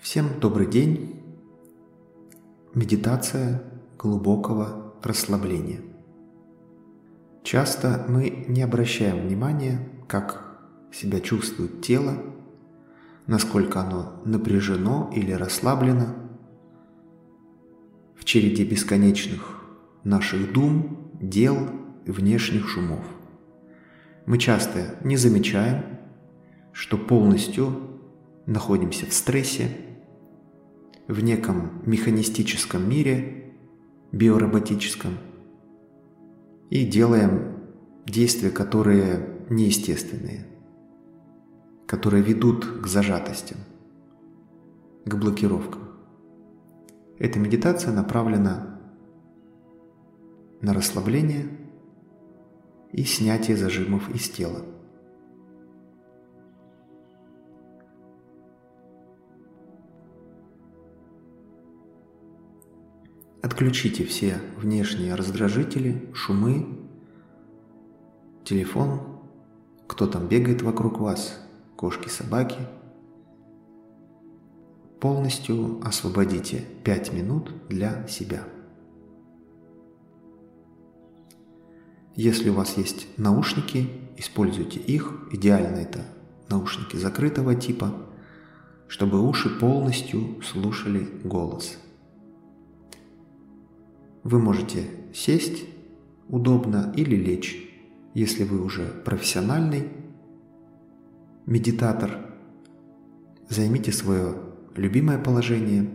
Всем добрый день. Медитация глубокого расслабления. Часто мы не обращаем внимания, как себя чувствует тело, насколько оно напряжено или расслаблено в череде бесконечных наших дум, дел, внешних шумов. Мы часто не замечаем, что полностью находимся в стрессе, в неком механистическом мире, биороботическом, и делаем действия, которые неестественные, которые ведут к зажатостям, к блокировкам. Эта медитация направлена на расслабление и снятие зажимов из тела. Отключите все внешние раздражители, шумы, телефон, кто там бегает вокруг вас, кошки, собаки. Полностью освободите 5 минут для себя. Если у вас есть наушники, используйте их. Идеально это наушники закрытого типа, чтобы уши полностью слушали голос. Вы можете сесть удобно или лечь. Если вы уже профессиональный медитатор, займите свое любимое положение.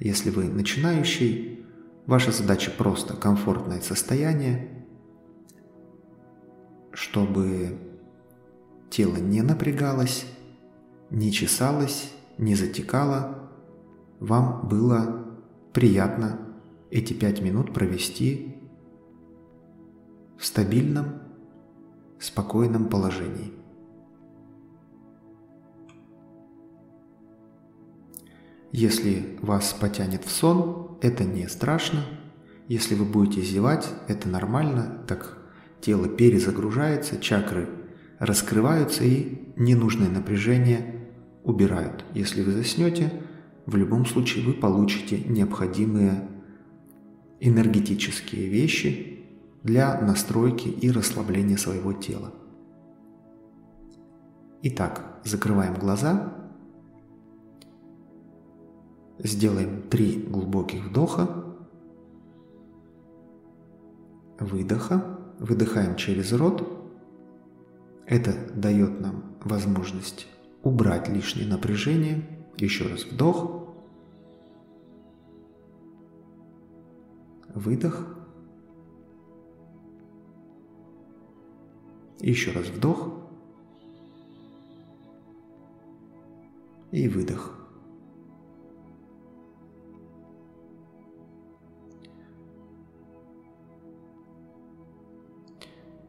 Если вы начинающий, ваша задача просто комфортное состояние, чтобы тело не напрягалось, не чесалось, не затекало, вам было приятно эти пять минут провести в стабильном, спокойном положении. Если вас потянет в сон, это не страшно. Если вы будете зевать, это нормально, так тело перезагружается, чакры раскрываются и ненужное напряжение убирают. Если вы заснете, в любом случае вы получите необходимые энергетические вещи для настройки и расслабления своего тела. Итак, закрываем глаза, сделаем три глубоких вдоха, выдоха, выдыхаем через рот. Это дает нам возможность убрать лишнее напряжение. Еще раз вдох, выдох. Еще раз вдох и выдох.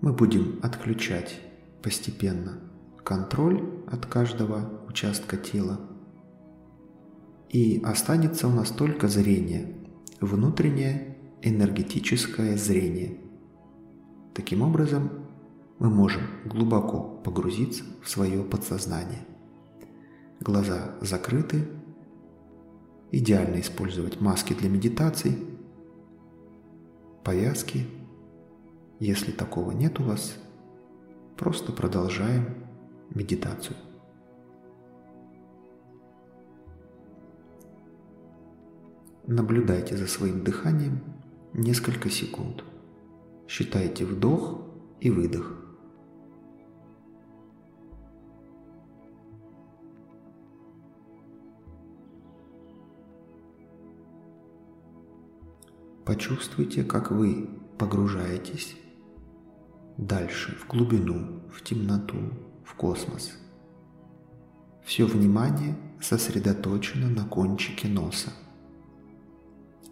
Мы будем отключать постепенно контроль от каждого участка тела. И останется у нас только зрение, внутреннее энергетическое зрение. Таким образом, мы можем глубоко погрузиться в свое подсознание. Глаза закрыты. Идеально использовать маски для медитаций, повязки. Если такого нет у вас, просто продолжаем медитацию. Наблюдайте за своим дыханием несколько секунд. Считайте вдох и выдох. Почувствуйте, как вы погружаетесь дальше, в глубину, в темноту, в космос. Все внимание сосредоточено на кончике носа.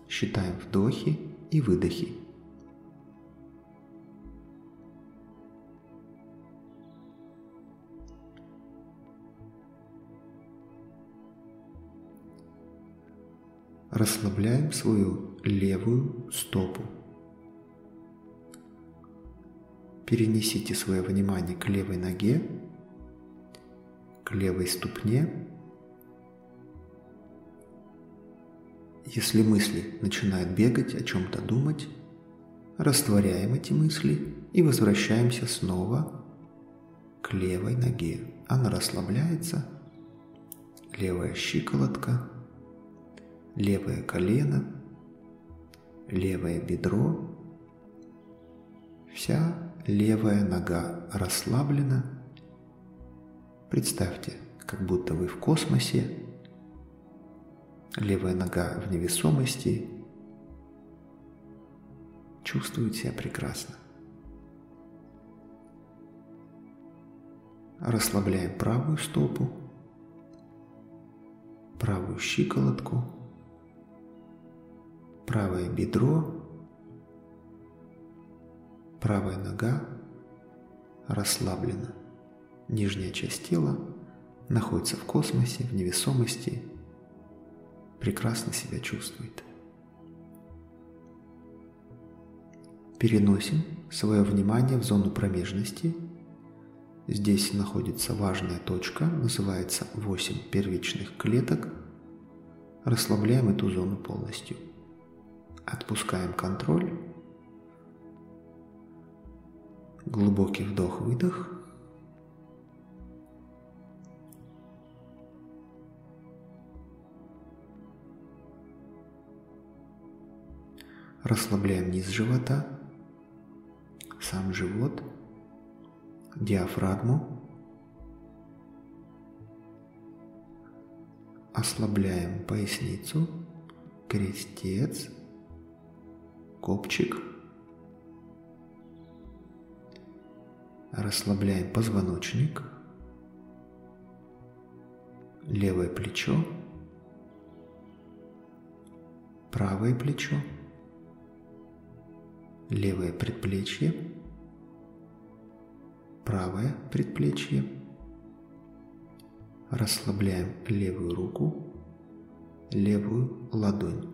Считаем вдохи и выдохи. Расслабляем свою левую стопу. Перенесите свое внимание к левой ноге, к левой ступне Если мысли начинают бегать, о чем-то думать, растворяем эти мысли и возвращаемся снова к левой ноге. Она расслабляется, левая щиколотка, левое колено, левое бедро, вся левая нога расслаблена. Представьте, как будто вы в космосе, левая нога в невесомости, чувствует себя прекрасно. Расслабляем правую стопу, правую щиколотку, правое бедро, правая нога расслаблена. Нижняя часть тела находится в космосе, в невесомости, прекрасно себя чувствует. Переносим свое внимание в зону промежности. Здесь находится важная точка, называется 8 первичных клеток. Расслабляем эту зону полностью. Отпускаем контроль. Глубокий вдох-выдох. Расслабляем низ живота сам живот, диафрагму. Ослабляем поясницу, крестец, копчик. Расслабляем позвоночник, левое плечо, правое плечо, левое предплечье, правое предплечье. Расслабляем левую руку, левую ладонь.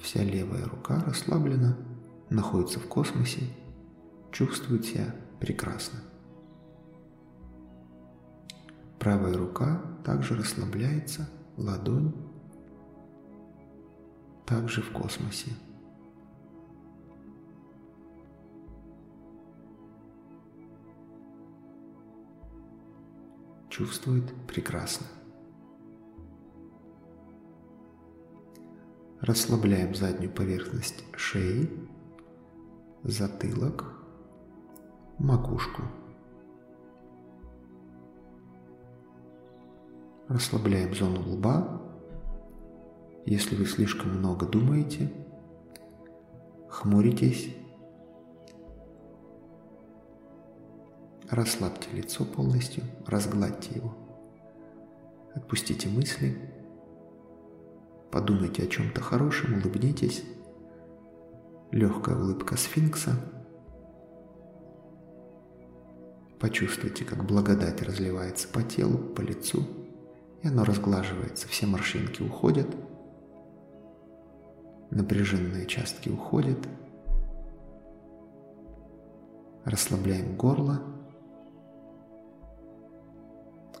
Вся левая рука расслаблена, находится в космосе, чувствует себя прекрасно. Правая рука также расслабляется, ладонь также в космосе. Чувствует прекрасно. Расслабляем заднюю поверхность шеи, затылок, макушку. Расслабляем зону лба. Если вы слишком много думаете, хмуритесь, Расслабьте лицо полностью, разгладьте его. Отпустите мысли. Подумайте о чем-то хорошем, улыбнитесь. Легкая улыбка сфинкса. Почувствуйте, как благодать разливается по телу, по лицу, и оно разглаживается, все морщинки уходят, напряженные участки уходят. Расслабляем горло,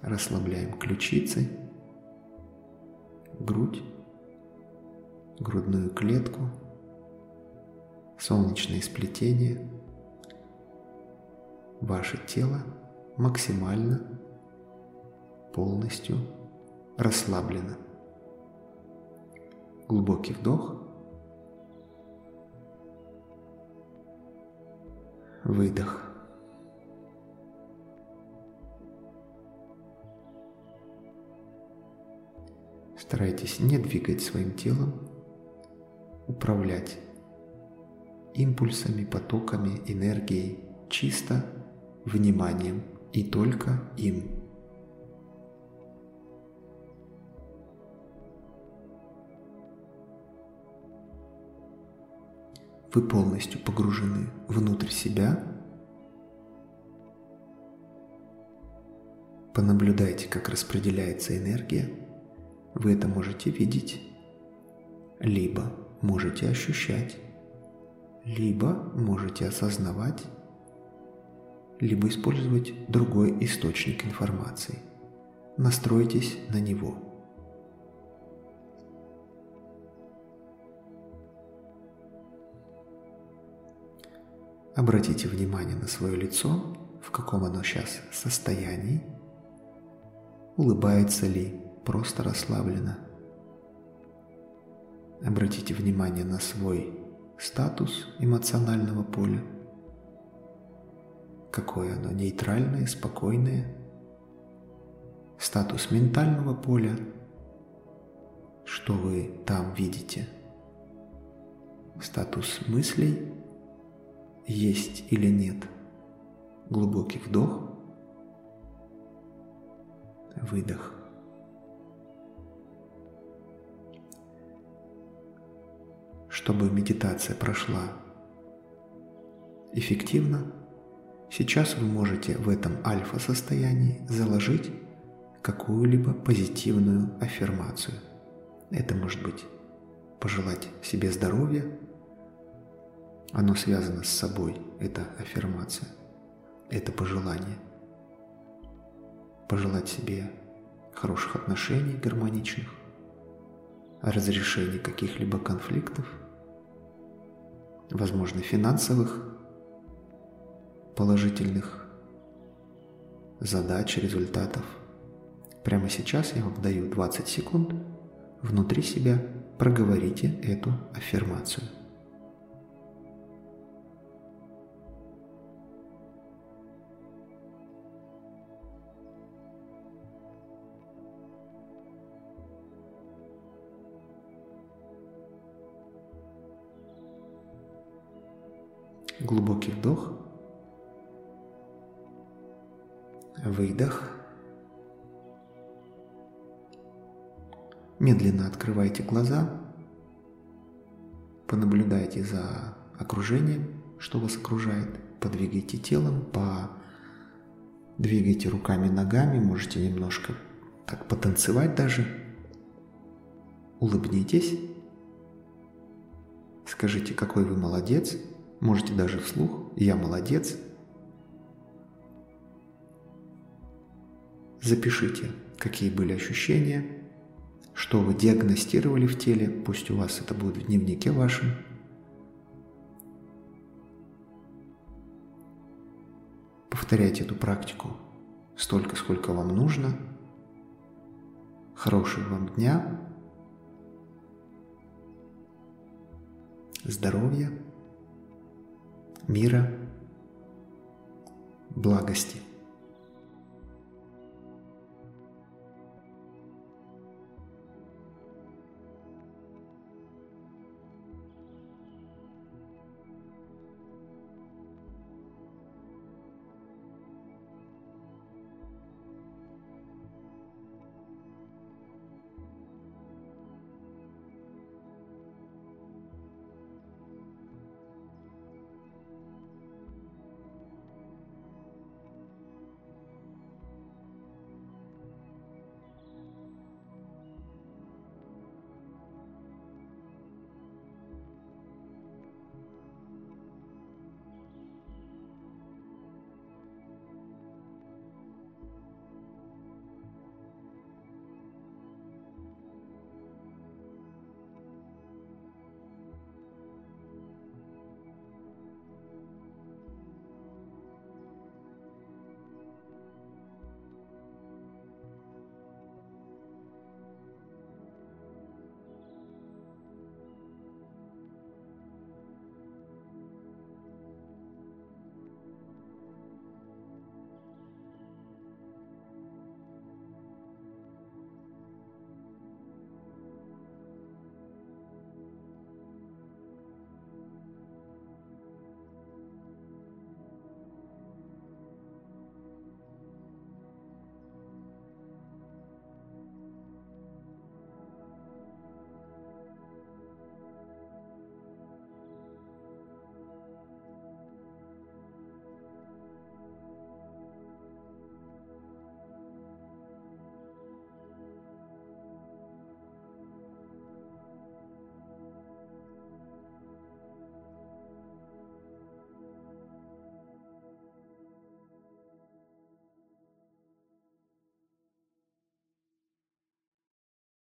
Расслабляем ключицы, грудь, грудную клетку, солнечное сплетение. Ваше тело максимально полностью расслаблено. Глубокий вдох. Выдох. Старайтесь не двигать своим телом, управлять импульсами, потоками, энергией, чисто вниманием и только им. Вы полностью погружены внутрь себя. Понаблюдайте, как распределяется энергия – вы это можете видеть, либо можете ощущать, либо можете осознавать, либо использовать другой источник информации. Настройтесь на него. Обратите внимание на свое лицо, в каком оно сейчас состоянии, улыбается ли, просто расслаблено. Обратите внимание на свой статус эмоционального поля. Какое оно нейтральное, спокойное. Статус ментального поля. Что вы там видите? Статус мыслей есть или нет. Глубокий вдох, выдох. Чтобы медитация прошла эффективно, сейчас вы можете в этом альфа-состоянии заложить какую-либо позитивную аффирмацию. Это может быть пожелать себе здоровья, оно связано с собой, это аффирмация, это пожелание. Пожелать себе хороших отношений, гармоничных, разрешения каких-либо конфликтов, возможно, финансовых, положительных задач, результатов. Прямо сейчас я вам даю 20 секунд внутри себя проговорите эту аффирмацию. Глубокий вдох. Выдох. Медленно открывайте глаза. Понаблюдайте за окружением, что вас окружает. Подвигайте телом, подвигайте руками, ногами. Можете немножко так потанцевать даже. Улыбнитесь. Скажите, какой вы молодец. Можете даже вслух «Я молодец». Запишите, какие были ощущения, что вы диагностировали в теле, пусть у вас это будет в дневнике вашем. Повторяйте эту практику столько, сколько вам нужно. Хорошего вам дня. Здоровья мира, благости.